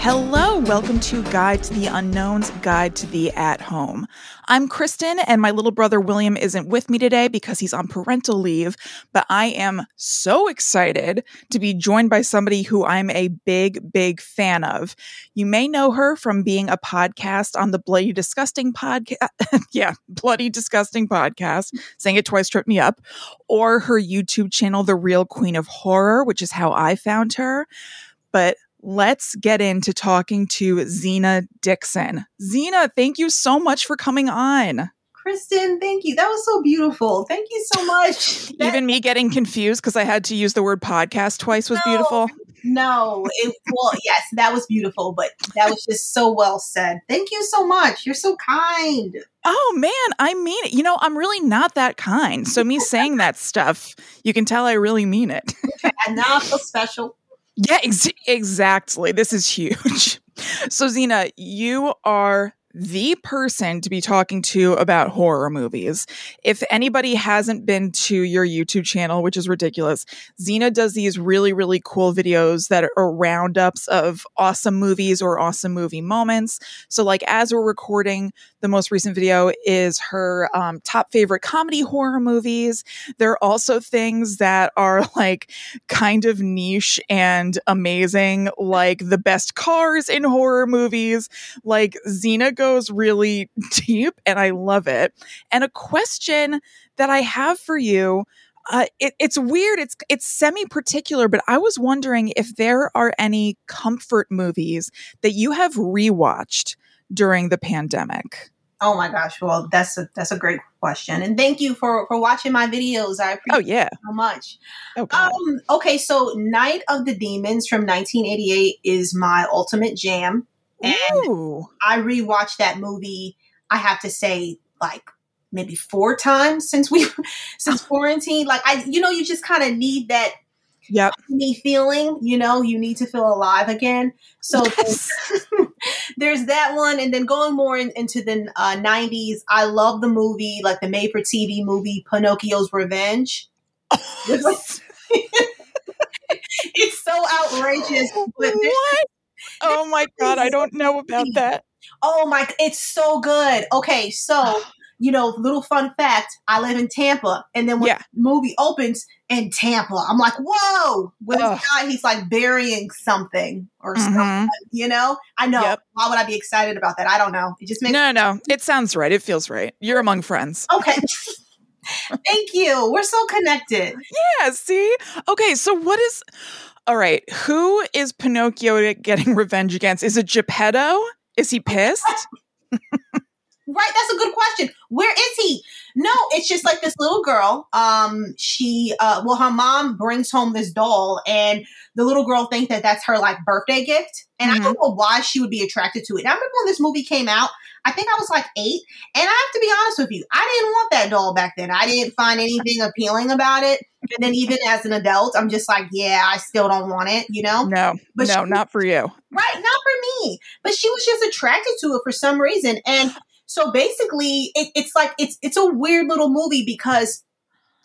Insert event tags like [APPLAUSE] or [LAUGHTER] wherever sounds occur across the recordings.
Hello, welcome to Guide to the Unknown's Guide to the At Home. I'm Kristen, and my little brother William isn't with me today because he's on parental leave, but I am so excited to be joined by somebody who I'm a big, big fan of. You may know her from being a podcast on the Bloody Disgusting podcast. [LAUGHS] yeah, Bloody Disgusting podcast. Saying it twice tripped me up. Or her YouTube channel, The Real Queen of Horror, which is how I found her. But let's get into talking to Zena Dixon. Zena, thank you so much for coming on. Kristen, thank you. That was so beautiful. Thank you so much. That- [LAUGHS] Even me getting confused because I had to use the word podcast twice was no, beautiful. No, it, well, yes, that was beautiful, but that was just so well said. Thank you so much. You're so kind. Oh man, I mean it. You know, I'm really not that kind. So me saying that stuff, you can tell I really mean it. [LAUGHS] okay, and now I feel special. Yeah, ex- exactly. This is huge. [LAUGHS] So, Zena, you are the person to be talking to about horror movies. If anybody hasn't been to your YouTube channel, which is ridiculous, Zena does these really, really cool videos that are roundups of awesome movies or awesome movie moments. So, like, as we're recording, the most recent video is her um, top favorite comedy horror movies. There are also things that are [LAUGHS] like kind of niche and amazing, like the best cars in horror movies. Like, Zena goes really [LAUGHS] deep and I love it. And a question that I have for you uh, it, it's weird. It's it's semi particular, but I was wondering if there are any comfort movies that you have rewatched during the pandemic. Oh my gosh! Well, that's a that's a great question, and thank you for for watching my videos. I appreciate oh yeah so much. Okay. Um, okay, so Night of the Demons from 1988 is my ultimate jam. And Ooh. I rewatched that movie, I have to say, like maybe four times since we [LAUGHS] since quarantine. Like I you know, you just kind of need that yep. me feeling, you know, you need to feel alive again. So [LAUGHS] yes. there's, [LAUGHS] there's, that one. And then going more in, into the uh, 90s, I love the movie, like the made for TV movie, Pinocchio's Revenge. it's so outrageous. But what? Oh my god, I don't know about that. Oh my, it's so good. Okay, so [SIGHS] you know, little fun fact: I live in Tampa, and then when yeah. the movie opens in Tampa, I'm like, whoa! With this guy, he's like burying something or mm-hmm. something. You know, I know. Yep. Why would I be excited about that? I don't know. It just makes no, no, no. It sounds right. It feels right. You're among friends. Okay. [LAUGHS] Thank you. We're so connected. Yeah. See. Okay. So what is? All right. Who is Pinocchio [LAUGHS] getting revenge against? Is it Geppetto? Is he pissed? [LAUGHS] right. That's a good question. Where is he? No, it's just like this little girl. Um, she, uh, well, her mom brings home this doll, and the little girl thinks that that's her like birthday gift. And mm-hmm. I don't know why she would be attracted to it. And I remember when this movie came out, I think I was like eight. And I have to be honest with you, I didn't want that doll back then. I didn't find anything appealing about it. And then even as an adult, I'm just like, yeah, I still don't want it, you know? No, but no, she, not for you. Right, not for me. But she was just attracted to it for some reason. And so basically, it, it's like it's it's a weird little movie because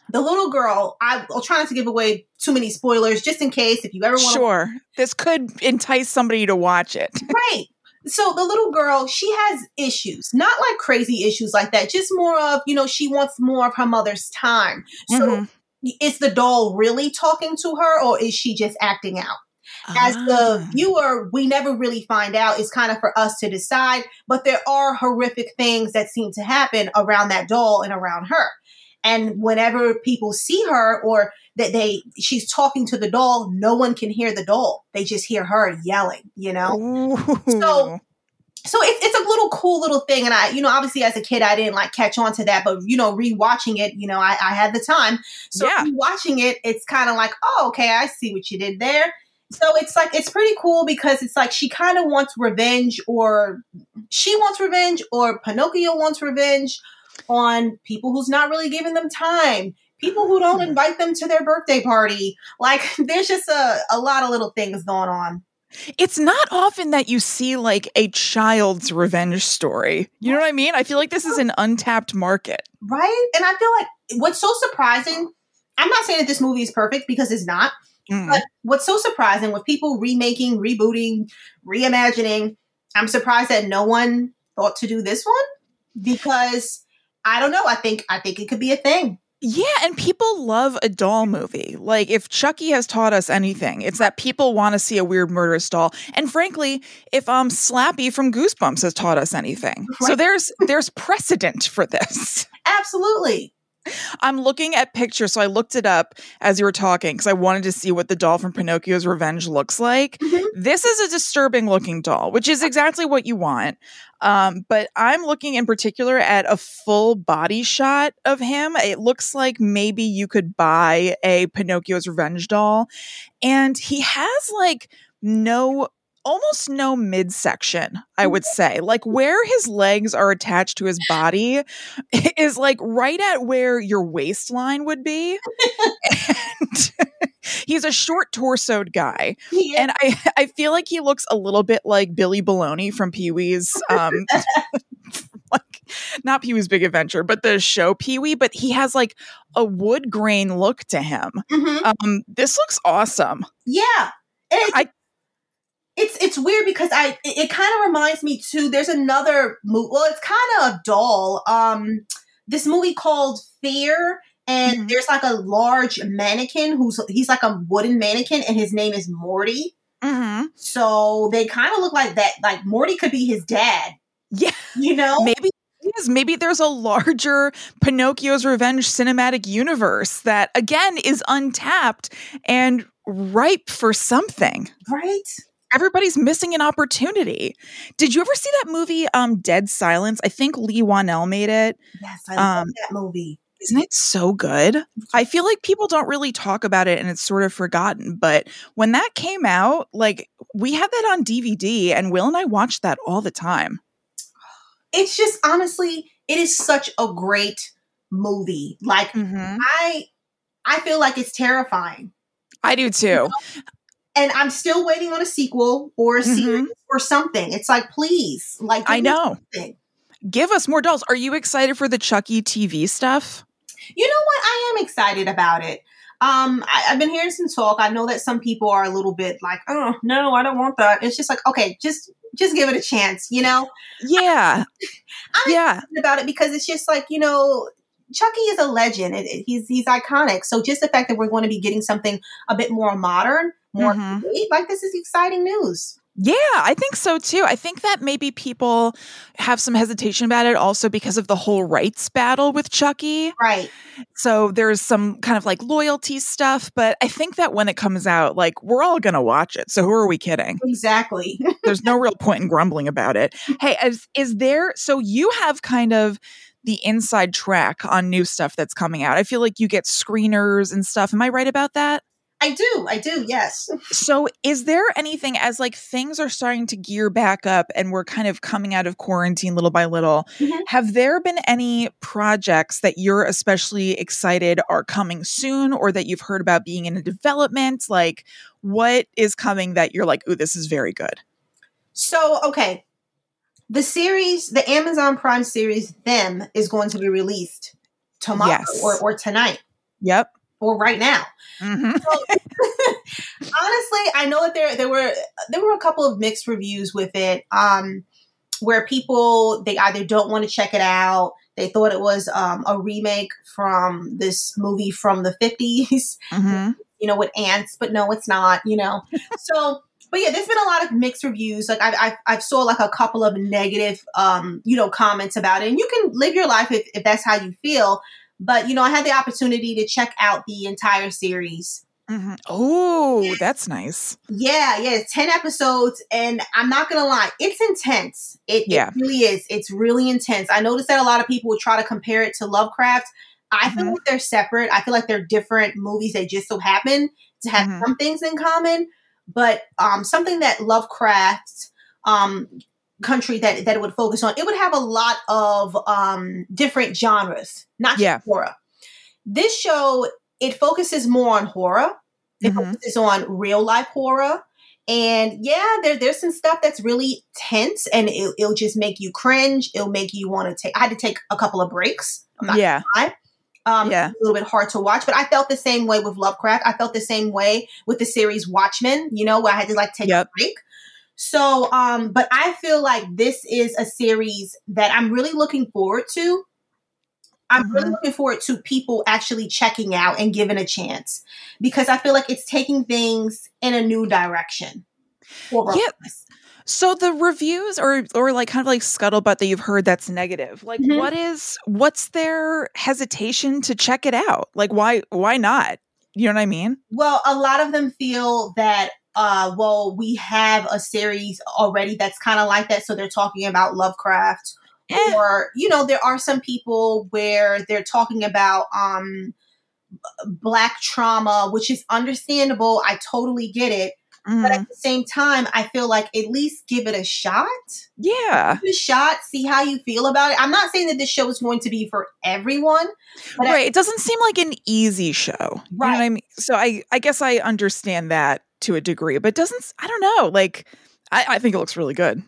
the little girl, I, will try not to give away too many spoilers just in case if you ever want Sure. This could entice somebody to watch it. Right. So the little girl, she has issues, not like crazy issues like that, just more of, you know, she wants more of her mother's time. So mm-hmm. is the doll really talking to her or is she just acting out? As the ah. viewer, we never really find out. It's kind of for us to decide, but there are horrific things that seem to happen around that doll and around her. And whenever people see her or that they she's talking to the doll, no one can hear the doll. They just hear her yelling, you know? Ooh. So so it's it's a little cool little thing. And I, you know, obviously as a kid I didn't like catch on to that, but you know, rewatching it, you know, I, I had the time. So yeah. watching it, it's kind of like, oh, okay, I see what you did there. So it's like it's pretty cool because it's like she kind of wants revenge or she wants revenge or Pinocchio wants revenge on people who's not really giving them time, people who don't invite them to their birthday party. Like [LAUGHS] there's just a, a lot of little things going on. It's not often that you see like a child's revenge story. You know what I mean? I feel like this is an untapped market. Right? And I feel like what's so surprising, I'm not saying that this movie is perfect because it's not, Mm. But what's so surprising with people remaking, rebooting, reimagining, I'm surprised that no one thought to do this one because I don't know. I think I think it could be a thing. Yeah, and people love a doll movie. Like if Chucky has taught us anything, it's that people want to see a weird murderous doll. And frankly, if um Slappy from Goosebumps has taught us anything. Right. So there's there's precedent for this. Absolutely. I'm looking at pictures. So I looked it up as you were talking because I wanted to see what the doll from Pinocchio's Revenge looks like. Mm-hmm. This is a disturbing looking doll, which is exactly what you want. Um, but I'm looking in particular at a full body shot of him. It looks like maybe you could buy a Pinocchio's Revenge doll. And he has like no almost no midsection, I would say. Like where his legs are attached to his body [LAUGHS] is like right at where your waistline would be. [LAUGHS] and [LAUGHS] he's a short torsoed guy. Yeah. And I I feel like he looks a little bit like Billy Baloney from Pee Wee's um like not Pee Wee's Big Adventure, but the show Pee Wee, but he has like a wood grain look to him. Mm-hmm. Um, this looks awesome. Yeah. I it's it's weird because I it, it kind of reminds me too. There's another movie. Well, it's kind of a doll. Um, this movie called Fear, and mm-hmm. there's like a large mannequin who's he's like a wooden mannequin, and his name is Morty. Mm-hmm. So they kind of look like that. Like Morty could be his dad. Yeah, you know, maybe is maybe there's a larger Pinocchio's Revenge cinematic universe that again is untapped and ripe for something. Right? Everybody's missing an opportunity. Did you ever see that movie, um, Dead Silence? I think Leigh Whannell made it. Yes, I love um, that movie. Isn't it so good? I feel like people don't really talk about it and it's sort of forgotten. But when that came out, like we had that on DVD and Will and I watched that all the time. It's just honestly, it is such a great movie. Like mm-hmm. I I feel like it's terrifying. I do too. You know? And I'm still waiting on a sequel or a mm-hmm. series or something. It's like, please, like I know. Give us more dolls. Are you excited for the Chucky TV stuff? You know what? I am excited about it. Um, I, have been hearing some talk. I know that some people are a little bit like, oh no, I don't want that. It's just like, okay, just just give it a chance, you know? Yeah. [LAUGHS] I'm yeah. about it because it's just like, you know, Chucky is a legend. It, it, he's he's iconic. So just the fact that we're going to be getting something a bit more modern, more mm-hmm. like this is exciting news. Yeah, I think so too. I think that maybe people have some hesitation about it also because of the whole rights battle with Chucky. Right. So there's some kind of like loyalty stuff, but I think that when it comes out, like we're all going to watch it. So who are we kidding? Exactly. [LAUGHS] there's no real point in grumbling about it. Hey, is, is there, so you have kind of the inside track on new stuff that's coming out. I feel like you get screeners and stuff. Am I right about that? I do. I do. Yes. So, is there anything as like things are starting to gear back up and we're kind of coming out of quarantine little by little? Mm-hmm. Have there been any projects that you're especially excited are coming soon or that you've heard about being in a development? Like, what is coming that you're like, "Ooh, this is very good." So, okay. The series, the Amazon Prime series Them is going to be released tomorrow yes. or, or tonight. Yep or right now. Mm-hmm. So, [LAUGHS] honestly, I know that there there were there were a couple of mixed reviews with it, um, where people they either don't want to check it out, they thought it was um, a remake from this movie from the 50s, [LAUGHS] mm-hmm. you know, with ants, but no, it's not, you know. so, but yeah, there's been a lot of mixed reviews. Like I've, I've, I've, saw like a couple of negative, um, you know, comments about it. And you can live your life if, if that's how you feel. But you know, I had the opportunity to check out the entire series. Mm-hmm. Oh, that's nice. Yeah, yeah, ten episodes, and I'm not gonna lie, it's intense. It, yeah. it really is. It's really intense. I noticed that a lot of people would try to compare it to Lovecraft. I mm-hmm. feel like they're separate. I feel like they're different movies that just so happen to have mm-hmm. some things in common. But um, something that Lovecraft um, country that that it would focus on, it would have a lot of um, different genres, not yeah. horror. This show it focuses more on horror. It mm-hmm. focuses on real life horror. And yeah, there, there's some stuff that's really tense and it, will just make you cringe. It'll make you want to take, I had to take a couple of breaks. yeah. Um, yeah. a little bit hard to watch, but I felt the same way with Lovecraft. I felt the same way with the series Watchmen, you know, where I had to like take yep. a break. So, um, but I feel like this is a series that I'm really looking forward to. I'm mm-hmm. really looking forward to people actually checking out and giving a chance because I feel like it's taking things in a new direction. Yeah. So the reviews or or like kind of like scuttlebutt that you've heard that's negative. Like mm-hmm. what is what's their hesitation to check it out? Like why why not? You know what I mean? Well, a lot of them feel that uh well we have a series already that's kind of like that so they're talking about Lovecraft eh. or you know there are some people where they're talking about um black trauma which is understandable. I totally get it Mm. But at mm-hmm. the same time, I feel like at least give it a shot. Yeah. Give a shot, see how you feel about it. I'm not saying that this show is going to be for everyone. right. I, it doesn't seem like an easy show. Right. You know what I mean? So I, I guess I understand that to a degree, but doesn't, I don't know. Like, I, I think it looks really good.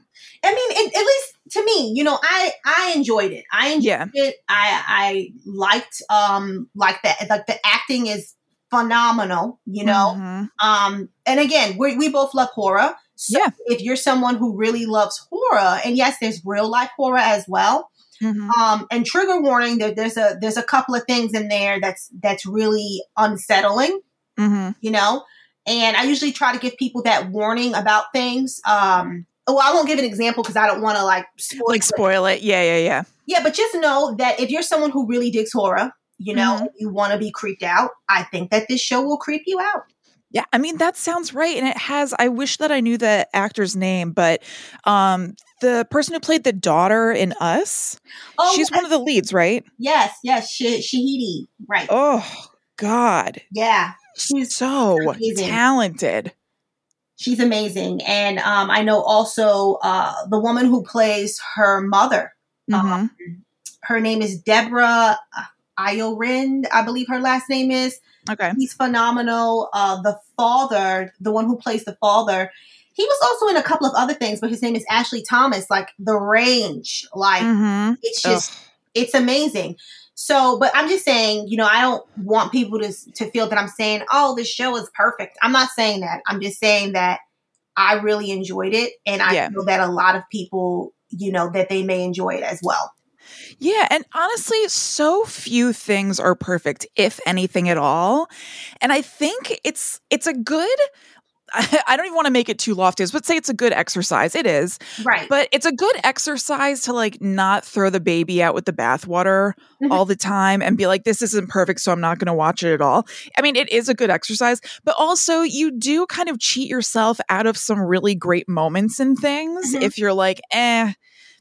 I mean, it, at least to me, you know, I I enjoyed it. I enjoyed yeah. it. I I liked um like that like the acting is phenomenal, you know. Mm-hmm. Um, and again, we we both love horror. So yeah. if you're someone who really loves horror, and yes, there's real life horror as well. Mm-hmm. Um, and trigger warning, there, there's a there's a couple of things in there that's that's really unsettling. Mm-hmm. You know, and I usually try to give people that warning about things. Um, well, I won't give an example because I don't want to like spoil like spoil it. Yeah, yeah, yeah. Yeah, but just know that if you're someone who really digs horror, you know, mm-hmm. you want to be creeped out, I think that this show will creep you out. Yeah, I mean that sounds right and it has I wish that I knew the actor's name, but um the person who played the daughter in Us, oh, she's one of the leads, right? Yes, yes, Sh- Shahadi, right. Oh god. Yeah. She's so amazing. talented. She's amazing. And um I know also uh the woman who plays her mother. Mm-hmm. Um, her name is Deborah uh, Iorin, I believe her last name is. Okay. He's phenomenal. Uh, the father, the one who plays the father, he was also in a couple of other things, but his name is Ashley Thomas. Like the range, like mm-hmm. it's just, Ugh. it's amazing. So, but I'm just saying, you know, I don't want people to to feel that I'm saying, oh, this show is perfect. I'm not saying that. I'm just saying that I really enjoyed it, and I yeah. feel that a lot of people, you know, that they may enjoy it as well. Yeah, and honestly, so few things are perfect, if anything at all. And I think it's it's a good [LAUGHS] I don't even want to make it too lofty, but say it's a good exercise. It is. Right. But it's a good exercise to like not throw the baby out with the bathwater mm-hmm. all the time and be like, this isn't perfect, so I'm not going to watch it at all. I mean, it is a good exercise, but also you do kind of cheat yourself out of some really great moments and things mm-hmm. if you're like, eh,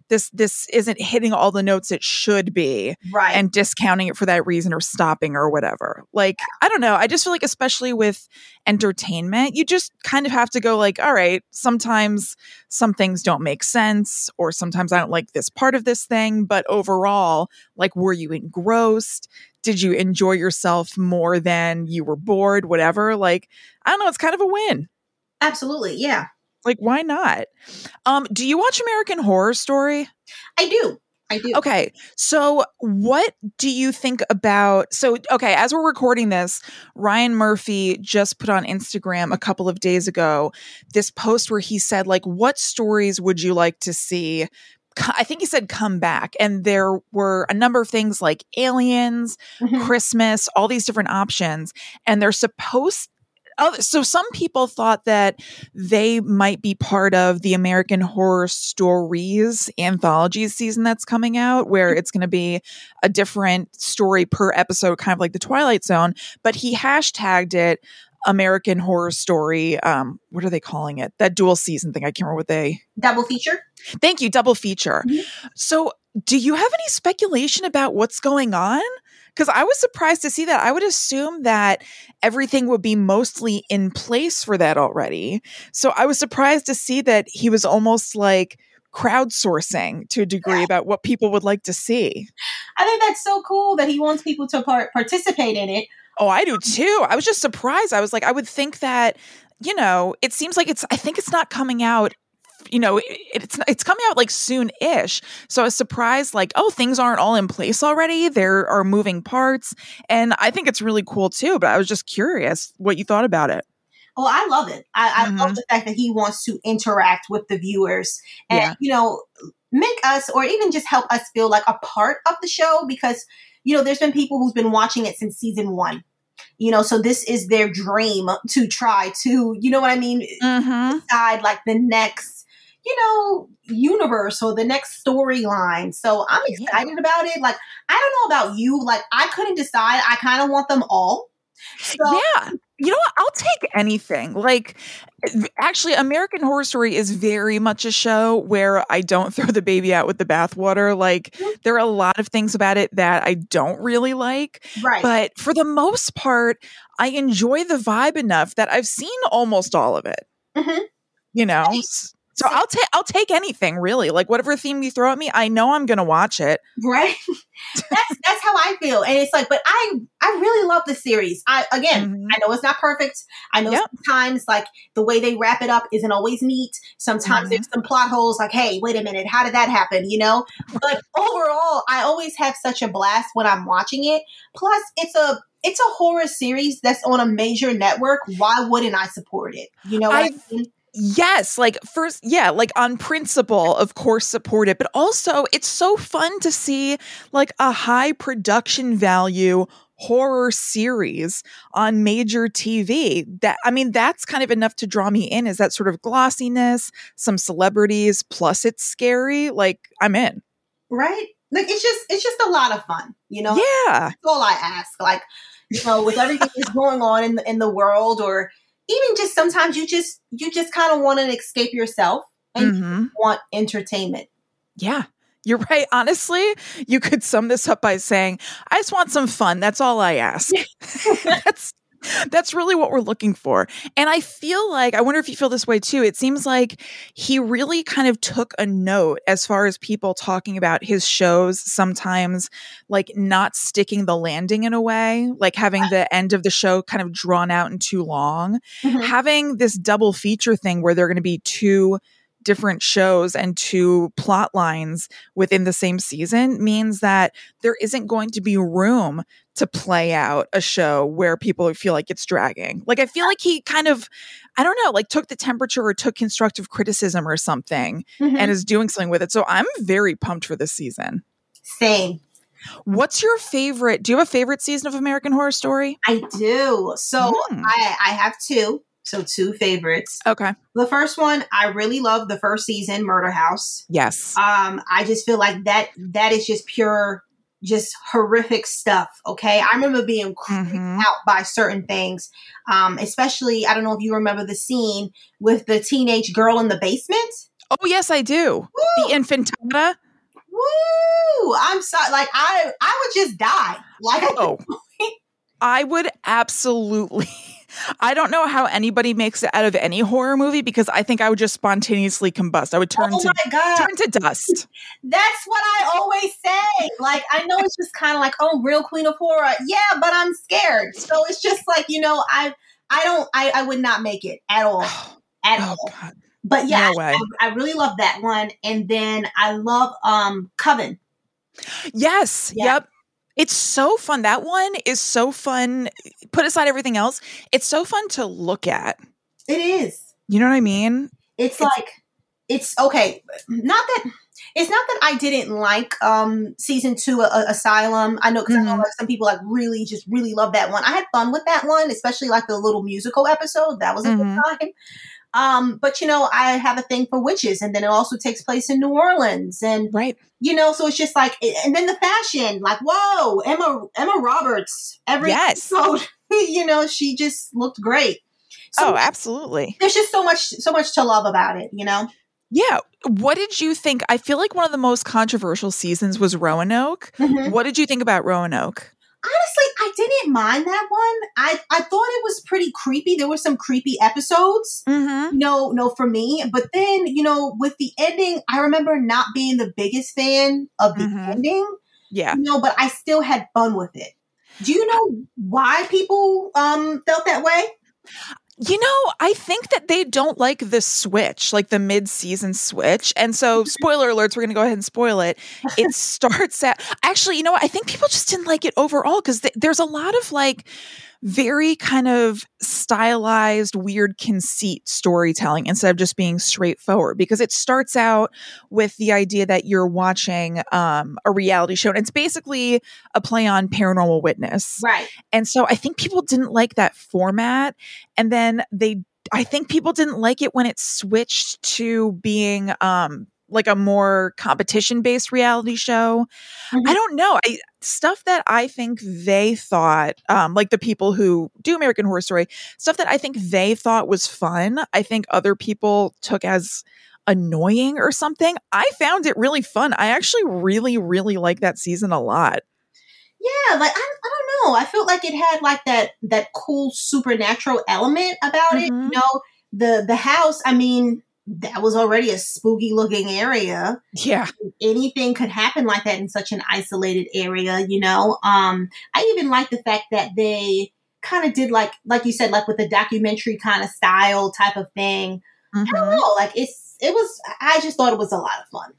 this this isn't hitting all the notes it should be right. and discounting it for that reason or stopping or whatever. Like i don't know. I just feel like especially with entertainment you just kind of have to go like all right sometimes some things don't make sense or sometimes i don't like this part of this thing but overall like were you engrossed? Did you enjoy yourself more than you were bored? Whatever. Like i don't know. It's kind of a win. Absolutely. Yeah like, why not? Um, do you watch American Horror Story? I do. I do. Okay. So, what do you think about? So, okay, as we're recording this, Ryan Murphy just put on Instagram a couple of days ago this post where he said, like, what stories would you like to see? I think he said come back. And there were a number of things like aliens, mm-hmm. Christmas, all these different options. And they're supposed other, so some people thought that they might be part of the American Horror Stories anthology season that's coming out, where mm-hmm. it's going to be a different story per episode, kind of like the Twilight Zone. But he hashtagged it American Horror Story. Um, what are they calling it? That dual season thing. I can't remember what they double feature. Thank you, double feature. Mm-hmm. So, do you have any speculation about what's going on? Because I was surprised to see that. I would assume that everything would be mostly in place for that already. So I was surprised to see that he was almost like crowdsourcing to a degree yeah. about what people would like to see. I think that's so cool that he wants people to part- participate in it. Oh, I do too. I was just surprised. I was like, I would think that, you know, it seems like it's, I think it's not coming out you know, it, it's it's coming out like soon-ish. So I was surprised, like, oh, things aren't all in place already. There are moving parts, and I think it's really cool too. But I was just curious what you thought about it. Well, I love it. I, I mm-hmm. love the fact that he wants to interact with the viewers and yeah. you know make us or even just help us feel like a part of the show because you know there's been people who's been watching it since season one you know so this is their dream to try to you know what i mean mm-hmm. decide like the next you know universe or the next storyline so i'm excited yeah. about it like i don't know about you like i couldn't decide i kind of want them all so, yeah you know what? I'll take anything. Like, actually, American Horror Story is very much a show where I don't [LAUGHS] throw the baby out with the bathwater. Like, mm-hmm. there are a lot of things about it that I don't really like. Right. But for the most part, I enjoy the vibe enough that I've seen almost all of it. Mm-hmm. You know? So I'll take I'll take anything really. Like whatever theme you throw at me, I know I'm gonna watch it. Right. [LAUGHS] that's that's how I feel. And it's like, but I I really love the series. I again, mm-hmm. I know it's not perfect. I know yep. sometimes like the way they wrap it up isn't always neat. Sometimes mm-hmm. there's some plot holes like, hey, wait a minute, how did that happen? You know? But [LAUGHS] overall, I always have such a blast when I'm watching it. Plus, it's a it's a horror series that's on a major network. Why wouldn't I support it? You know I mean? Yes, like first, yeah, like on principle, of course, support it, but also it's so fun to see like a high production value horror series on major TV. That I mean, that's kind of enough to draw me in. Is that sort of glossiness, some celebrities, plus it's scary. Like I'm in. Right? Like it's just it's just a lot of fun, you know. Yeah, that's all I ask. Like you know, with everything that's going on in the, in the world, or even just sometimes you just you just kind of want to escape yourself and mm-hmm. want entertainment. Yeah. You're right. Honestly, you could sum this up by saying, I just want some fun. That's all I ask. [LAUGHS] [LAUGHS] That's [LAUGHS] that's really what we're looking for. And I feel like, I wonder if you feel this way too. It seems like he really kind of took a note as far as people talking about his shows sometimes like not sticking the landing in a way, like having the end of the show kind of drawn out and too long. Mm-hmm. Having this double feature thing where they're going to be two different shows and two plot lines within the same season means that there isn't going to be room to play out a show where people feel like it's dragging. Like I feel like he kind of I don't know, like took the temperature or took constructive criticism or something mm-hmm. and is doing something with it. So I'm very pumped for this season. Same. What's your favorite? Do you have a favorite season of American Horror Story? I do. So mm. I I have two. So two favorites. Okay. The first one, I really love the first season, Murder House. Yes. Um, I just feel like that that is just pure just horrific stuff. Okay. I remember being creeped mm-hmm. out by certain things. Um, especially, I don't know if you remember the scene with the teenage girl in the basement. Oh, yes, I do. Woo! The infantata. Woo! I'm sorry. Like, I, I would just die. Like, oh, I would absolutely I don't know how anybody makes it out of any horror movie because I think I would just spontaneously combust. I would turn oh to turn to dust. [LAUGHS] That's what I always say. Like I know it's just kind of like, oh, real queen of horror. Yeah, but I'm scared. So it's just like, you know, I I don't I, I would not make it at all. [SIGHS] At oh, all. God. But yeah, no I, I really love that one. And then I love um Coven. Yes. Yep. It's so fun. That one is so fun. Put aside everything else, it's so fun to look at. It is. You know what I mean? It's, it's like it's okay. Not that it's not that I didn't like um season two uh, Asylum. I know because mm-hmm. I know like some people like really just really love that one. I had fun with that one, especially like the little musical episode. That was a mm-hmm. good time. Um, but you know, I have a thing for witches, and then it also takes place in New Orleans, and right, you know, so it's just like, and then the fashion, like, whoa, Emma Emma Roberts, every yes. episode, [LAUGHS] you know, she just looked great. So oh, absolutely. There's just so much, so much to love about it, you know. Yeah. What did you think? I feel like one of the most controversial seasons was Roanoke. Mm-hmm. What did you think about Roanoke? Honestly, I didn't mind that one. I, I thought it was pretty creepy. There were some creepy episodes. Mm-hmm. No, no, for me. But then, you know, with the ending, I remember not being the biggest fan of the mm-hmm. ending. Yeah. You know, but I still had fun with it. Do you know why people um felt that way? You know, I think that they don't like the switch, like the mid-season switch. And so, [LAUGHS] spoiler alerts, we're going to go ahead and spoil it. It [LAUGHS] starts at Actually, you know what? I think people just didn't like it overall cuz th- there's a lot of like very kind of stylized, weird conceit storytelling instead of just being straightforward because it starts out with the idea that you're watching um, a reality show and it's basically a play on paranormal witness. Right. And so I think people didn't like that format. And then they I think people didn't like it when it switched to being um like a more competition based reality show. Mm-hmm. I don't know. I stuff that I think they thought, um, like the people who do American Horror Story, stuff that I think they thought was fun, I think other people took as annoying or something. I found it really fun. I actually really, really like that season a lot. Yeah, like I, I don't know. I felt like it had like that that cool supernatural element about mm-hmm. it. You mm-hmm. know, the the house. I mean, that was already a spooky looking area. Yeah. Anything could happen like that in such an isolated area, you know. Um I even like the fact that they kind of did like like you said like with the documentary kind of style type of thing. Mm-hmm. I don't mm-hmm. know, like it's it was I just thought it was a lot of fun.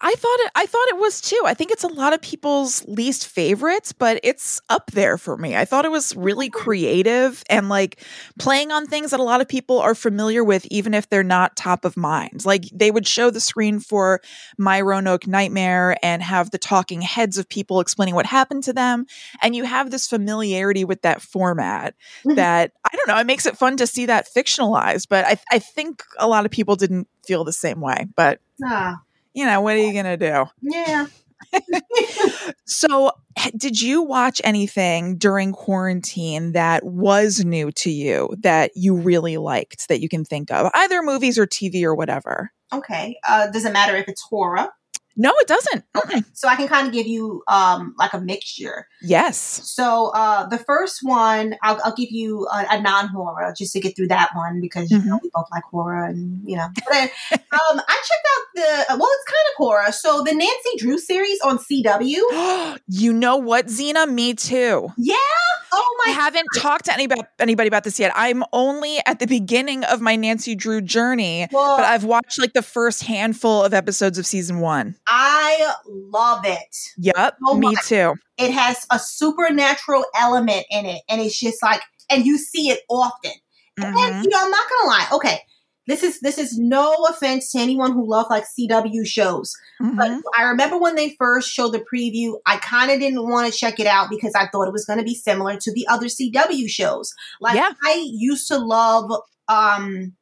I thought it I thought it was too. I think it's a lot of people's least favorites, but it's up there for me. I thought it was really creative and like playing on things that a lot of people are familiar with even if they're not top of mind. Like they would show the screen for My Roanoke Nightmare and have the talking heads of people explaining what happened to them and you have this familiarity with that format mm-hmm. that I don't know, it makes it fun to see that fictionalized, but I I think a lot of people didn't feel the same way. But ah you know, what are you going to do? Yeah. [LAUGHS] [LAUGHS] so, did you watch anything during quarantine that was new to you that you really liked that you can think of? Either movies or TV or whatever. Okay. Uh, does it matter if it's horror? No, it doesn't. Okay. So I can kind of give you um like a mixture. Yes. So uh the first one, I'll, I'll give you a, a non horror just to get through that one because mm-hmm. you know mm-hmm. we both like horror and you know. But, um, I checked out the well, it's kind of horror. So the Nancy Drew series on CW. [GASPS] you know what, Zena? Me too. Yeah. Oh my! I haven't God. talked to anybody anybody about this yet. I'm only at the beginning of my Nancy Drew journey, well, but I've watched like the first handful of episodes of season one. I love it. Yep, oh me too. It has a supernatural element in it, and it's just like, and you see it often. Mm-hmm. And you know, I'm not gonna lie. Okay, this is this is no offense to anyone who loves like CW shows. Mm-hmm. But I remember when they first showed the preview, I kind of didn't want to check it out because I thought it was going to be similar to the other CW shows. Like yeah. I used to love um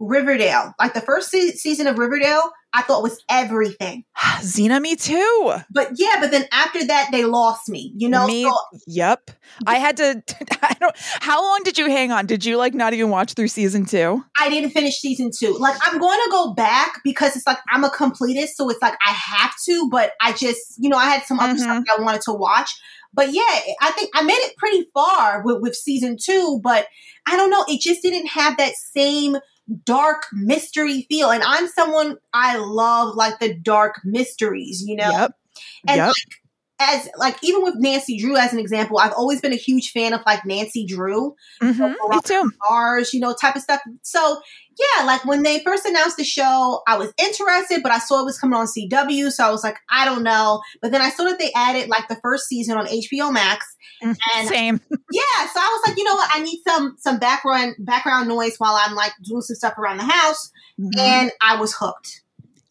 Riverdale. Like the first se- season of Riverdale, I thought was everything. [SIGHS] Zena, me too. But yeah, but then after that, they lost me. You know. Me, so, yep. I had to. [LAUGHS] I don't. How long did you hang on? Did you like not even watch through season two? I didn't finish season two. Like I'm going to go back because it's like I'm a completist, so it's like I have to. But I just, you know, I had some other mm-hmm. stuff I wanted to watch. But yeah, I think I made it pretty far with, with season two, but I don't know. It just didn't have that same dark mystery feel. And I'm someone I love like the dark mysteries, you know? Yep. And yep. Like, as like even with Nancy Drew as an example, I've always been a huge fan of like Nancy Drew, mm-hmm, you know, me too. Bars, you know, type of stuff. So yeah, like when they first announced the show, I was interested, but I saw it was coming on CW, so I was like, I don't know. But then I saw that they added like the first season on HBO Max, mm, and same. [LAUGHS] yeah, so I was like, you know what, I need some some background background noise while I'm like doing some stuff around the house, mm-hmm. and I was hooked.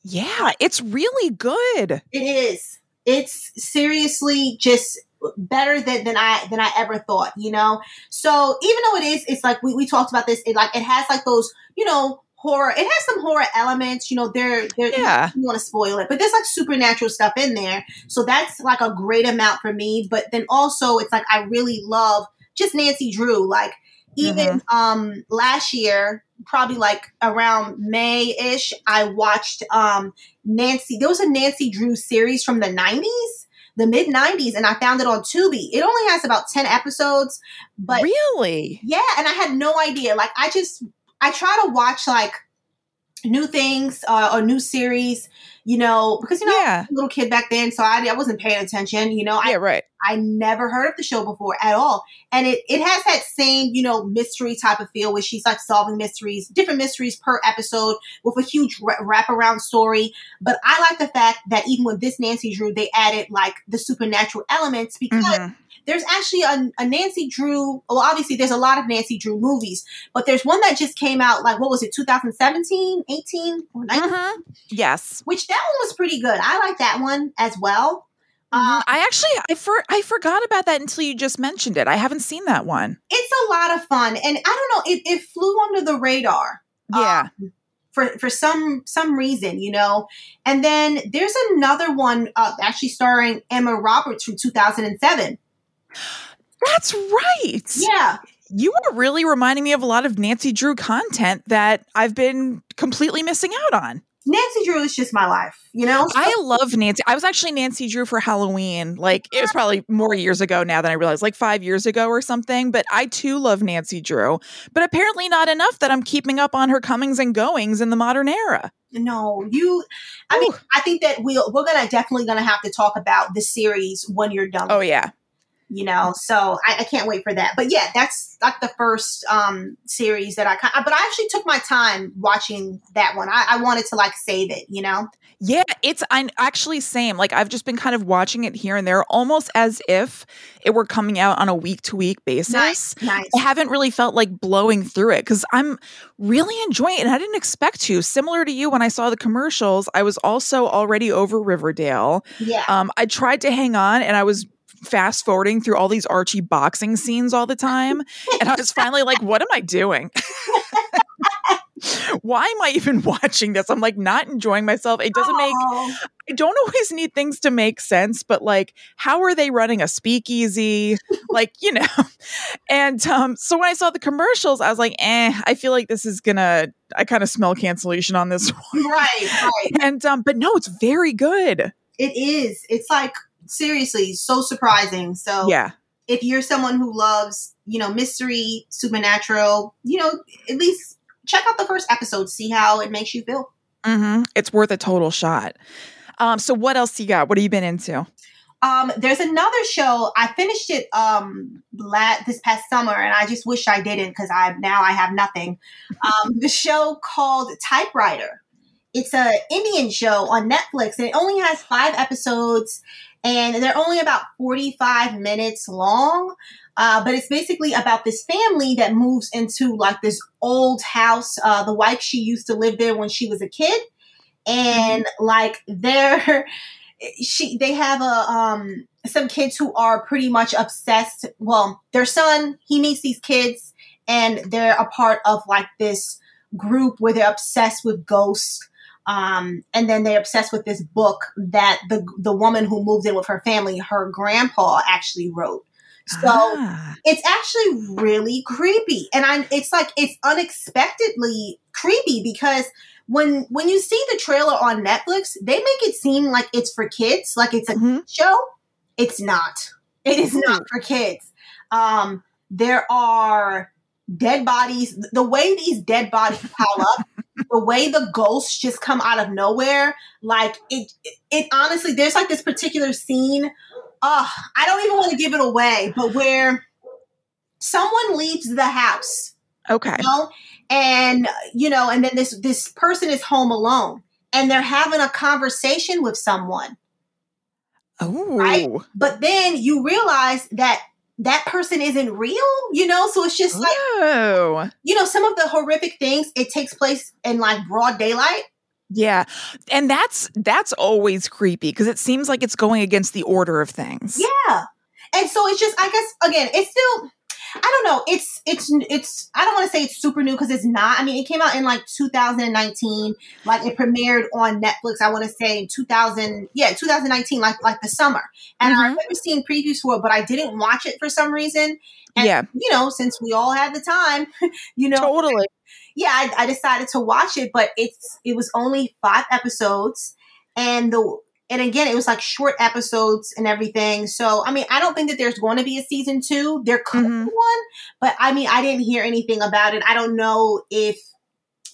Yeah, it's really good. It is it's seriously just better than, than I than I ever thought, you know. So even though it is, it's like we, we talked about this. It like it has like those, you know, horror. It has some horror elements, you know. They're they're yeah. you want to spoil it, but there's like supernatural stuff in there. So that's like a great amount for me. But then also, it's like I really love just Nancy Drew. Like even mm-hmm. um last year, probably like around May ish, I watched um Nancy. There was a Nancy Drew series from the 90s, the mid 90s, and I found it on Tubi. It only has about 10 episodes, but really? Yeah, and I had no idea. Like, I just, I try to watch like new things uh, or new series you know, because you know, Yeah. little kid back then, so I, I wasn't paying attention. You know, I Yeah, right. I never heard of the show before at all. And it, it has that same, you know, mystery type of feel where she's like solving mysteries, different mysteries per episode with a huge wra- wraparound story. But I like the fact that even with this Nancy Drew, they added like the supernatural elements because Mhm. There's actually a, a Nancy Drew. Well, obviously, there's a lot of Nancy Drew movies, but there's one that just came out, like, what was it, 2017, 18, or 19? Mhm. Yes. Which that one was pretty good. I like that one as well. Uh, Mhm. I actually I for I forgot about that until you just mentioned it. I haven't seen that one. it's a lot of fun and i don't know it, it flew under the radar Yeah. um, for for some some reason you know and then there's another one uh, actually starring emma roberts from 2007 That's right. yeah You are really reminding me of a lot of Nancy Drew content that I've been completely missing out on. nancy drew is just my life you know So- I love Nancy. I was actually Nancy Drew for Halloween. Like it was probably more years ago now than I realized, like five years ago or something. But I too love Nancy Drew. But apparently not enough that I'm keeping up on her comings and goings in the modern era. no you i mean Ooh. i think that we'll, we're gonna definitely gonna have to talk about the series when you're done Oh yeah. You know so I, I can't wait for that but yeah that's like the first um series that i but i actually took my time watching that one I, I wanted to like save it you know Yeah, it's I'm actually same. Like I've just been kind of watching it here and there, almost as if it were coming out on a week to week basis. nice nice I haven't really felt like blowing through it because I'm really enjoying it and I didn't expect to. Similar to you, when I saw the commercials, I was also already over Riverdale. yeah Um, I tried to hang on and I was fast forwarding through all these Archie boxing scenes all the time. And I was finally like, what am I doing? [LAUGHS] Why am I even [LAUGHS] watching this? I'm like not enjoying myself. It doesn't make I don't always need things to make sense, but like, how are they running a speakeasy? like, you know. [LAUGHS] And um, so when I saw the commercials, I was like, eh, I feel like this is gonna. I kind of smell cancellation on this one. right right And um, but no, it's very good. it is it's like seriously so surprising so Yeah. if you're someone who loves you know mystery supernatural you know at least check out the first episode see how it makes you feel Mm-hmm. It's worth a total shot. Um, so what else you got? What have you been into? Um, there's another show. I finished it um la- this past summer, and I just wish I didn't because I now I have nothing. Um, the show called Typewriter. It's a Indian show on Netflix, and it only has five episodes, and they're only about 45 minutes long. Uh, but it's basically about this family that moves into like this old house. Uh, the wife she used to live there when she was a kid, and like they're she they have a um some kids who are pretty much obsessed well their son he meets these kids and they're a part of like this group where they're obsessed with ghosts um and then they're obsessed with this book that the the woman who moved in with her family her grandpa actually wrote so Ah. it's actually really creepy and I'm. it's like it's unexpectedly creepy because when when you see the trailer on netflix they make it seem like it's for kids like it's a Mhm. show it's not it is not for kids um there are dead bodies the way these dead bodies pile up the way the ghosts just come out of nowhere like it it honestly there's like this particular scene uh i don't even want to give it away but where someone leaves the house Okay. you know and you know and then this this person is home alone and they're having a conversation with someone Oh. Right? but then you realize that that person isn't real you know so it's just like Oh. you know some of the horrific things it takes place in like broad daylight Yeah. And that's that's always creepy because it seems like it's going against the order of things. yeah and so it's just i guess again it's still i don't know it's it's it's i don't want to say it's super new because it's not i mean it came out in like 2019 like it premiered on netflix i want to say in 2000 yeah 2019 like like the summer and i've Mhm. never seen previews for it but i didn't watch it for some reason and Yeah. you know since we all had the time [LAUGHS] you know Totally. yeah, I, I decided to watch it, but it's it was only five episodes, and the and again it was like short episodes and everything. So I mean, I don't think that there's going to be a season two. There could Mhm. be one, but I mean, I didn't hear anything about it. I don't know if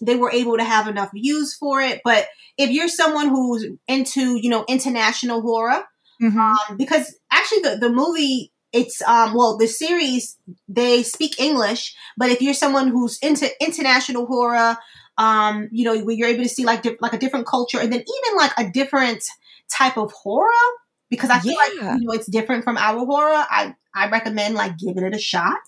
they were able to have enough views for it. But if you're someone who's into, you know, international horror, mm-hmm. um, because actually the, the movie it's um well the series they speak english but if you're someone who's into international horror um you know where you're able to see like di- like a different culture and then even like a different type of horror because i feel yeah. like you know it's different from our horror i i recommend like giving it a shot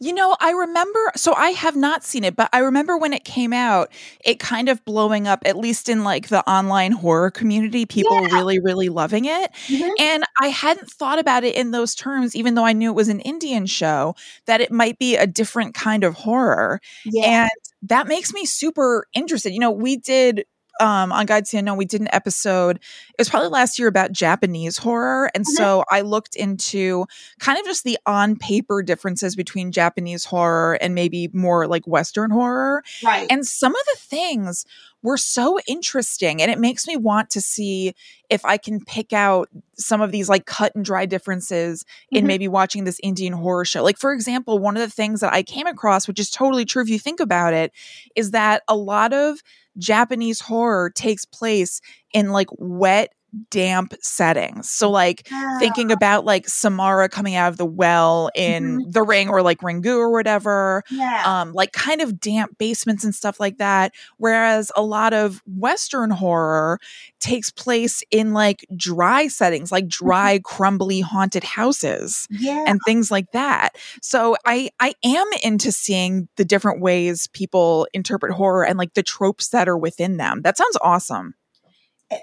you know, I remember, so I have not seen it, but I remember when it came out, it kind of blowing up, at least in like the online horror community, people yeah. really, really loving it. Mm-hmm. And I hadn't thought about it in those terms, even though I knew it was an Indian show, that it might be a different kind of horror. Yeah. And that makes me super interested. You know, we did um, on Guide to Unknown, we did an episode. It was probably last year about Japanese horror, and mm-hmm. so I looked into kind of just the on paper differences between Japanese horror and maybe more like Western horror. Right. And some of the things were so interesting, and it makes me want to see if I can pick out some of these like cut and dry differences mm-hmm. in maybe watching this Indian horror show. Like, for example, one of the things that I came across, which is totally true if you think about it, is that a lot of Japanese horror takes place in like wet damp settings. So like yeah. thinking about like Samara coming out of the well in mm-hmm. the ring or like Ringu or whatever. Yeah. Um like kind of damp basements and stuff like that. Whereas a lot of Western horror takes place in like dry settings, like mm-hmm. dry, crumbly haunted houses yeah. and things like that. So I I am into seeing the different ways people interpret horror and like the tropes that are within them. That sounds awesome.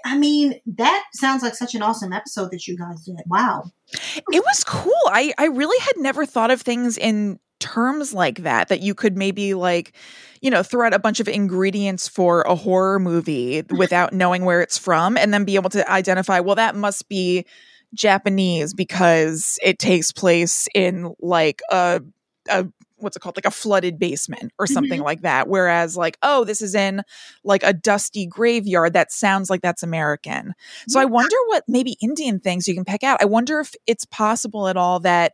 I mean, that sounds like such an awesome episode that you guys did. Wow. It was cool. I, I really had never thought of things in terms like that, that you could maybe like, you know, throw out a bunch of ingredients for a horror movie [LAUGHS] without knowing where it's from and then be able to identify, well, that must be Japanese because it takes place in like a a what's it called like a flooded basement or something mm-hmm. like that whereas like oh this is in like a dusty graveyard that sounds like that's american so yeah. i wonder what maybe indian things you can pick out i wonder if it's possible at all that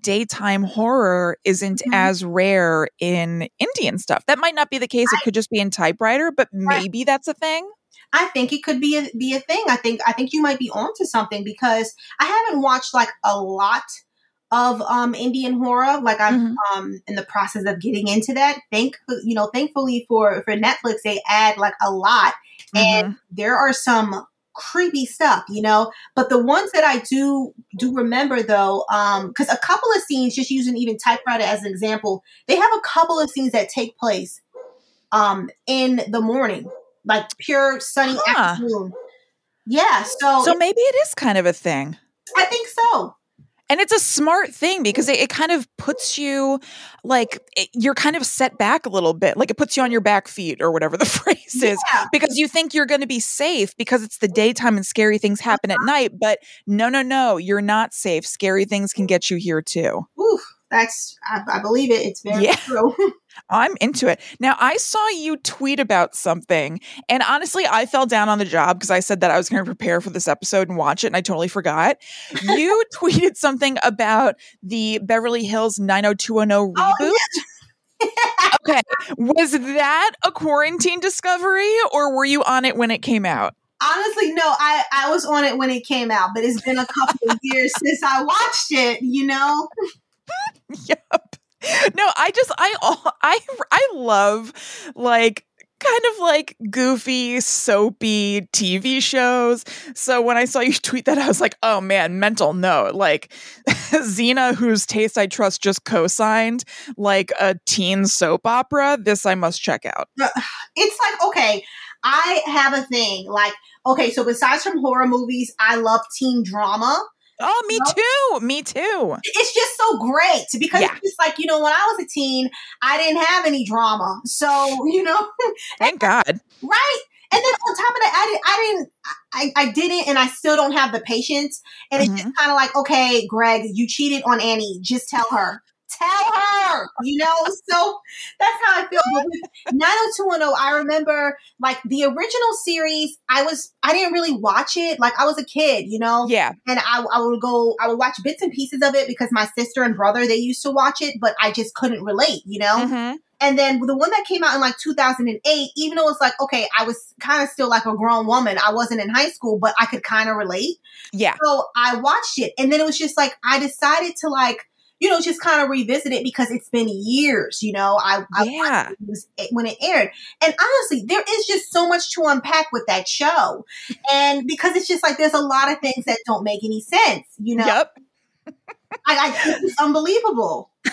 daytime horror isn't mm-hmm. as rare in indian stuff that might not be the case it could just be in typewriter but maybe that's a thing I think it could be a, be a thing. I think I think you might be onto something because I haven't watched like a lot of um, Indian horror. Like I'm mm-hmm. um, in the process of getting into that. Thank you know, thankfully for for Netflix, they add like a lot, mm-hmm. and there are some creepy stuff, you know. But the ones that I do do remember though, because um, a couple of scenes, just using even typewriter as an example, they have a couple of scenes that take place um, in the morning, like pure sunny huh. afternoon. Yeah, so so maybe it is kind of a thing. I think so and it's a smart thing because it, it kind of puts you like it, you're kind of set back a little bit. Like it puts you on your back feet or whatever the [LAUGHS] phrase is because you think you're going to be safe because it's the daytime and scary things happen at uh-huh. night but no no no you're not safe. Scary things can get you here too. Oof that's I, I believe it. It's very yeah. true. [LAUGHS] I'm into it. Now, I saw you tweet about something, and honestly, I fell down on the job because I said that I was going to prepare for this episode and watch it, and I totally forgot. You [LAUGHS] tweeted something about the Beverly Hills 90210 reboot. Oh, yeah. [LAUGHS] okay. Was that a quarantine discovery, or were you on it when it came out? Honestly, no, I, I was on it when it came out, but it's been a couple of years since I watched it, you know? [LAUGHS] yep. No, I just I I I love like kind of like goofy, soapy TV shows. So when I saw you [LAUGHS] tweet that, I was like, oh man, mental note. Like [LAUGHS] Zena, whose taste I trust, just co signed like a teen soap opera. This I must check out. [SIGHS] It's like, okay, I have a thing. Like, okay, so besides from horror movies, I love teen drama. Oh, me too. Me too. It's just so great because yeah. it's like, you know, when I was a teen, I didn't have any drama. So, [LAUGHS] you know, thank God. Right. And then on top of that, I, didn't, I didn't, I, I didn't, and I still don't have the patience. And it's mm-hmm. just kind of like, okay, Greg, you cheated on Annie. Just tell her tell her, you know? So that's how I feel. But 90210, I remember like the original series, I was, I didn't really watch it. Like I was a kid, you know? Yeah. And I, I would go, I would watch bits and pieces of it because my sister and brother, they used to watch it, but I just couldn't relate, you know? Mm-hmm. And then the one that came out in like 2008, even though it's like, okay, I was kind of still like a grown woman. I wasn't in high school, but I could kind of relate. Yeah. So I watched it. And then it was just like, I decided to like, you know, just kind of revisit it because it's been years, you know, I, I Yeah. it was- eh, when it aired. And honestly, there is just so much to unpack with that show. And because it's just like, there's a lot of things that don't make any sense, you know, Yep. I, I, it's unbelievable. [LAUGHS]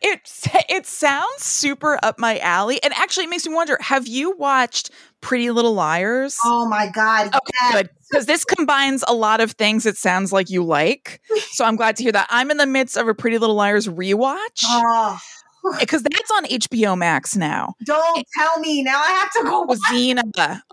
It it sounds super up my alley, and actually, it makes me wonder: Have you watched Pretty Little Liars? Oh my God. Oh, yes. good. Because this combines a lot of things it sounds like you like. So I'm glad to hear that. I'm in the midst of a Pretty Little Liars rewatch Oh, because that's on HBO Max now. don't tell me. Now I have to go Oh, Zena.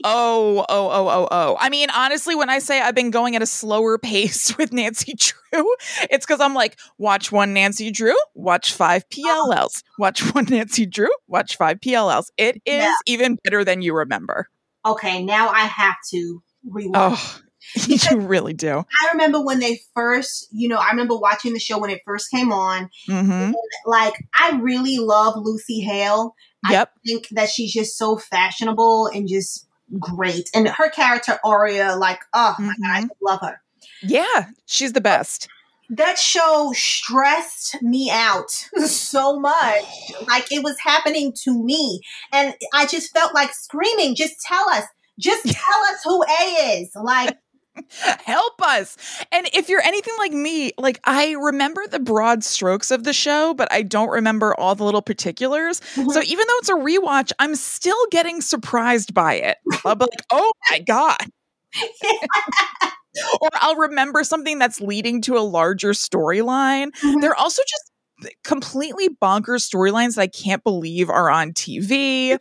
Oh, oh, oh, oh, oh. I mean, honestly, when I say I've been going at a slower [LAUGHS] pace with Nancy Drew, it's because I'm like, watch one Nancy Drew, watch five oh. PLLs. Watch [LAUGHS] one Nancy Drew, watch five PLLs. It is Yeah. even better than you remember. Okay, now I have to rewatch. Oh, [LAUGHS] you really do. I remember when they first, you know, I remember watching the show when it first came on. hmm Like, I really love Lucy Hale. Yep. I think that she's just so fashionable and just great. And her character, Aria, like, oh my God, I Mhm. love her. Yeah, she's the best. That show stressed me out [LAUGHS] so much. Like, it was happening to me. And I just felt like screaming, just tell us. Just [LAUGHS] tell us who A is. Like, Help us. And if you're anything like me, like I remember the broad strokes of the show, but I don't remember all the little particulars. So even though it's a rewatch, I'm still getting surprised by it. I'll be like, oh my God. [LAUGHS] or I'll remember something that's leading to a larger storyline. Mhm. They're also just completely bonkers storylines that I can't believe are on TV.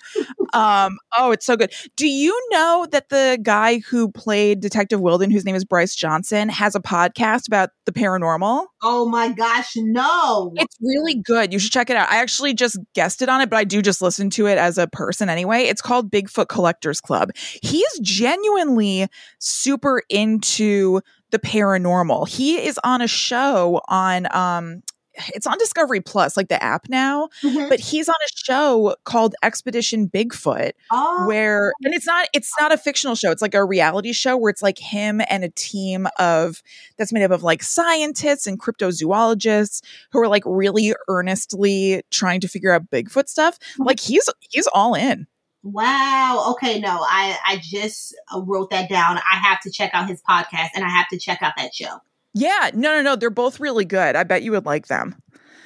um, oh, it's so good. Do you know that the guy who played Detective Wilden, whose name is Bryce Johnson, has a podcast about the paranormal? oh my gosh, no. It's really good. You should check it out. I actually just guessed it on it, but I do just listen to it as a person anyway. It's called Bigfoot Collectors Club. He's genuinely super into the paranormal. He is on a show on um it's on Discovery Plus, like the app now, Mhm. but he's on a show called Expedition Bigfoot oh, where and it's not it's not a fictional show it's like a reality show where it's like him and a team of that's made up of like scientists and cryptozoologists who are like really earnestly trying to figure out bigfoot stuff Mhm. like he's he's all in wow. Okay, no, I I just uh, wrote that down. I have to check out his podcast and I have to check out that show. Yeah no no no they're both really good. I bet you would like them.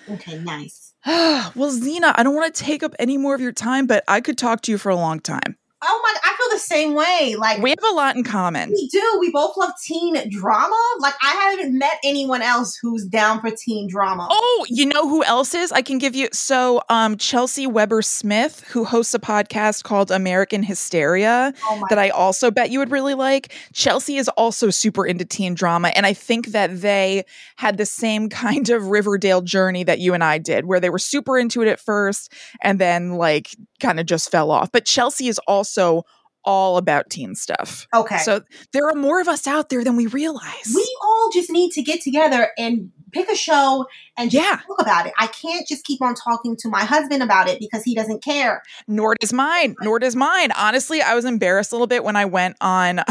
Okay, nice. [SIGHS] well zena i don't want to take up any more of your time but i could talk to you for a long time Oh my, I feel the same way. Like we have a lot in common we do. We both love teen drama. Like I haven't met anyone else who's down for teen drama. Oh, you know who else is? I can give you so um Chelsea Weber Smith, who hosts a podcast called American Hysteria Oh that I also bet you would really like. Chelsea is also super into teen drama and I think that they had the same [LAUGHS] kind of Riverdale journey that you and I did where they were super into it at first and then like kind of just fell off. But Chelsea is also all about teen stuff. Okay. So there are more of us out there than we realize. we all just need to get together and pick a show and just Yeah. talk about it. I can't just keep on talking to my husband about it because he doesn't care. nor does mine nor does mine honestly i was embarrassed a little bit when i went on [LAUGHS]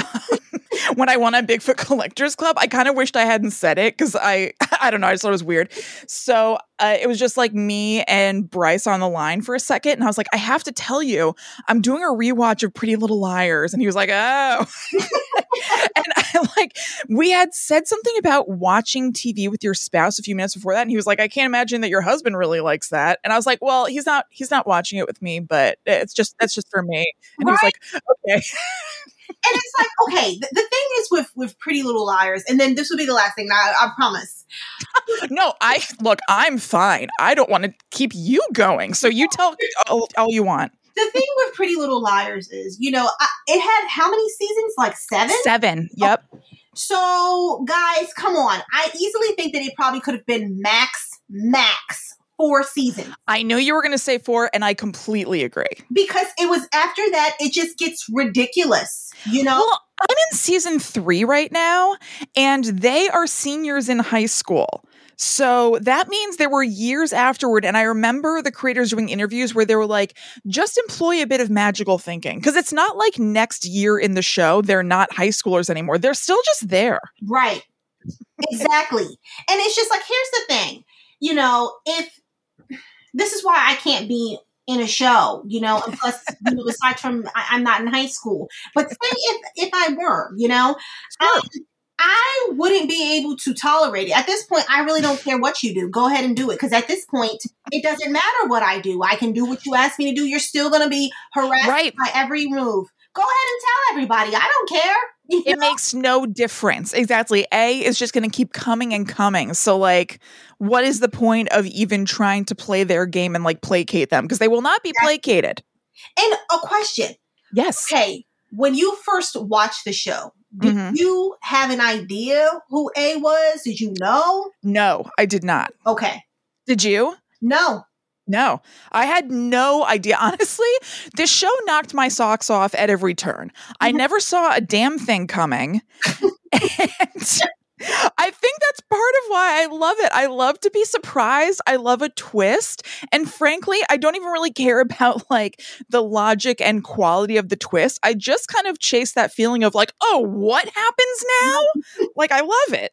um, [LAUGHS] when i went on bigfoot collectors club i kind of wished i hadn't said it because i [LAUGHS] i don't know i just thought it was weird so uh, it was just like me and bryce on the line for a second and i was like i have to tell you i'm doing a rewatch of pretty little liars and he was like oh [LAUGHS] and I like we had said something about watching TV with your spouse a few minutes before that, and he was like, "I can't imagine that your husband really likes that." And I was like, "Well, he's not he's not watching it with me, but it's just that's just for me." And he was like, "Okay, And it's like, okay, the, the thing is with with Pretty Little Liars, and then this will be the last thing. I, I promise. no, I look, I'm fine. I don't want to keep you going, so you tell all, all you want." The thing with Pretty Little Liars is, you know, I, it had how many seasons? Like seven. Seven. Oh, yep. So, guys, come on. I easily think that it probably could have been max, max four seasons I knew you were going to say four, and I completely agree. because it was after that, it just gets ridiculous, you know? Well, I'm in season three right now, and they are seniors in high school. So that means there were years afterward. And I remember the creators doing interviews where they were like, just employ a bit of magical thinking. Cause it's not like next year in the show, they're not high schoolers anymore. They're still just there. Right. Exactly. and it's just like, here's the thing you know, if this is why I can't be in a show, you know, plus, you know, aside from I, am not in high school, but say if, if I were, you know, sure. Um, I wouldn't be able to tolerate it. At this point, I really don't care what you do. Go ahead and do it. Because at this point, it doesn't matter what I do. I can do what you ask me to do. You're still going to be harassed right. by every move. Go ahead and tell everybody. I don't care. You it know? makes no difference. Exactly. A is just going to keep coming and coming. So, like, what is the point of even trying to play their game and like placate them? Because they will not be placated. And a question. Yes. Hey, when you first watched the show, did mm-hmm. you have an idea who A was? Did you know? No, I did not. Okay. Did you? No. No, I had no idea. [LAUGHS] Honestly, this show knocked my socks off at every turn. I mm-hmm. never saw a damn thing coming. [LAUGHS] and I think that's part of why I love it. I love to be surprised. I love a twist. And frankly, I don't even really care [LAUGHS] about like the logic and quality of the twist. I just kind of chase that feeling of like, oh, what happens now? like, I love it.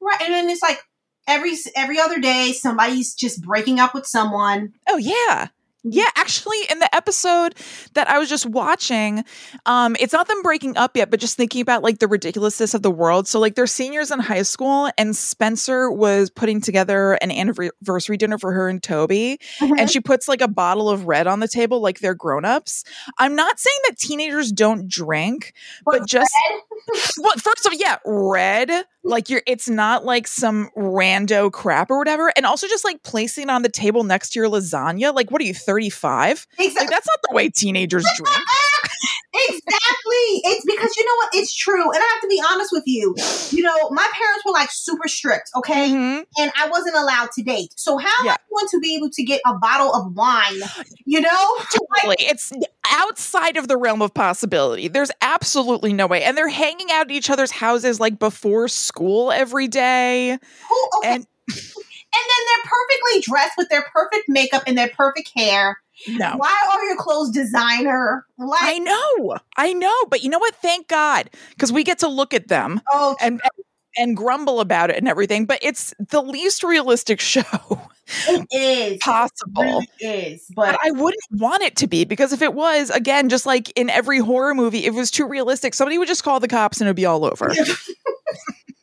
Right. And then it's like every every other day somebody's just breaking up with someone. Oh yeah. Yeah, actually, in the episode that I was just watching, um, it's not them breaking up yet, but just thinking about like the ridiculousness of the world. So, like, they're seniors in high school, and Spencer was putting together an anniversary dinner for her and Toby, mm-hmm. and she puts like a bottle of red on the table, like they're grown ups. I'm not saying that teenagers don't drink, but, but just [LAUGHS] well, first of all, yeah, red. Like you're, it's not like some rando crap or whatever, and also just like placing it on the table next to your lasagna. Like, what are you? 35? Exactly. Like, that's not the way teenagers [LAUGHS] drink. exactly. It's because you know what? It's true. And I have to be honest with you. You know, my parents were like super strict, okay? Mm-hmm. And I wasn't allowed to date. So how yeah. am I going to be able to get a bottle of wine? You know? [GASPS] Totally. it's outside of the realm of possibility. There's absolutely no way. And they're hanging out at each other's houses like before school every day. Oh, okay. And [LAUGHS] and then they're perfectly dressed with their perfect makeup and their perfect hair. No. Why are your clothes designer? Like- I know. I know. But you know what? Thank God. Because we get to look at them oh, and, and grumble about it and everything. But it's the least realistic [LAUGHS] show. It is possible. It really is, but I wouldn't want it to be because if it was, again, just like in every horror movie, if it was too realistic, somebody would just call the cops and it'd be all over. [LAUGHS]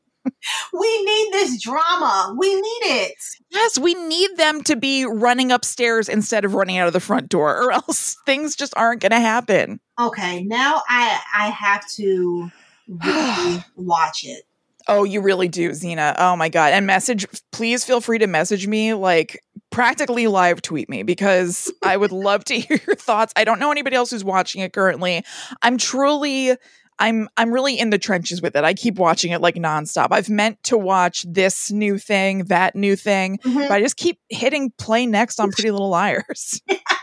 we need this drama. We need it. Yes, we need them to be running upstairs instead of running out of the front door, or [LAUGHS] else things just aren't going to happen. Okay, now I I have to really [SIGHS] watch it. Oh, you really do, Zena. Oh my god. And message please feel free to message me like practically live tweet me because I would love to [LAUGHS] hear your thoughts. I don't know anybody else who's watching it currently. I'm truly I'm I'm really in the trenches with it. I keep watching it like nonstop. I've meant to watch this new thing, that new thing, mm-hmm. but I just keep hitting play next on Pretty Little Liars. [LAUGHS]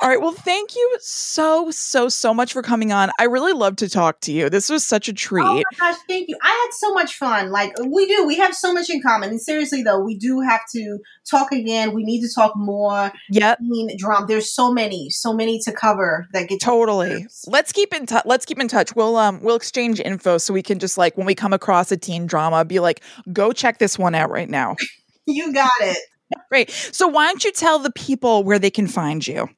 All right. Well, thank you so, so, so much for coming on. I really love to talk to you. This was such a treat. Oh my gosh, thank you. I had so much fun. Like we do, we have so much in common. And seriously though, we do have to talk again. We need to talk more. Yeah. Drum. There's so many, so many to cover that get totally. Let's keep in touch. Let's keep in touch. We'll um we'll exchange info so we can just like when we come across a teen drama, be like, go check this one out right now. [LAUGHS] you got it. [LAUGHS] Great. So why don't you tell the people where they can find you?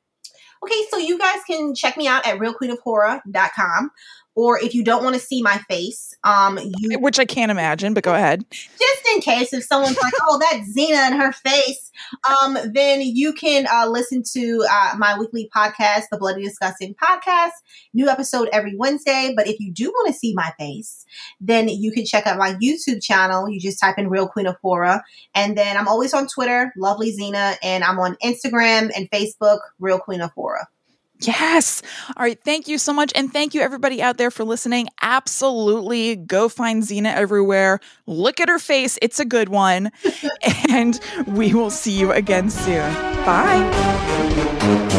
Okay, so you guys can check me out at realqueenofhorror.com. Or if you don't want to see my face, um, you which I can't imagine, but go ahead. Just in case if someone's like, "Oh, that's Zena and her face," um, then you can uh, listen to uh, my weekly podcast, the Bloody Disgusting Podcast. New episode every Wednesday. But if you do want to see my face, then you can check out my YouTube channel. You just type in "Real Queen of Horror," and then I'm always on Twitter, Lovely Zena, and I'm on Instagram and Facebook, Real Queen of Horror. Yes. All right. Thank you so much. And thank you, everybody out there, for listening. Absolutely go find Zena everywhere. Look at her face. It's a good one. [LAUGHS] and we will see you again soon. Bye.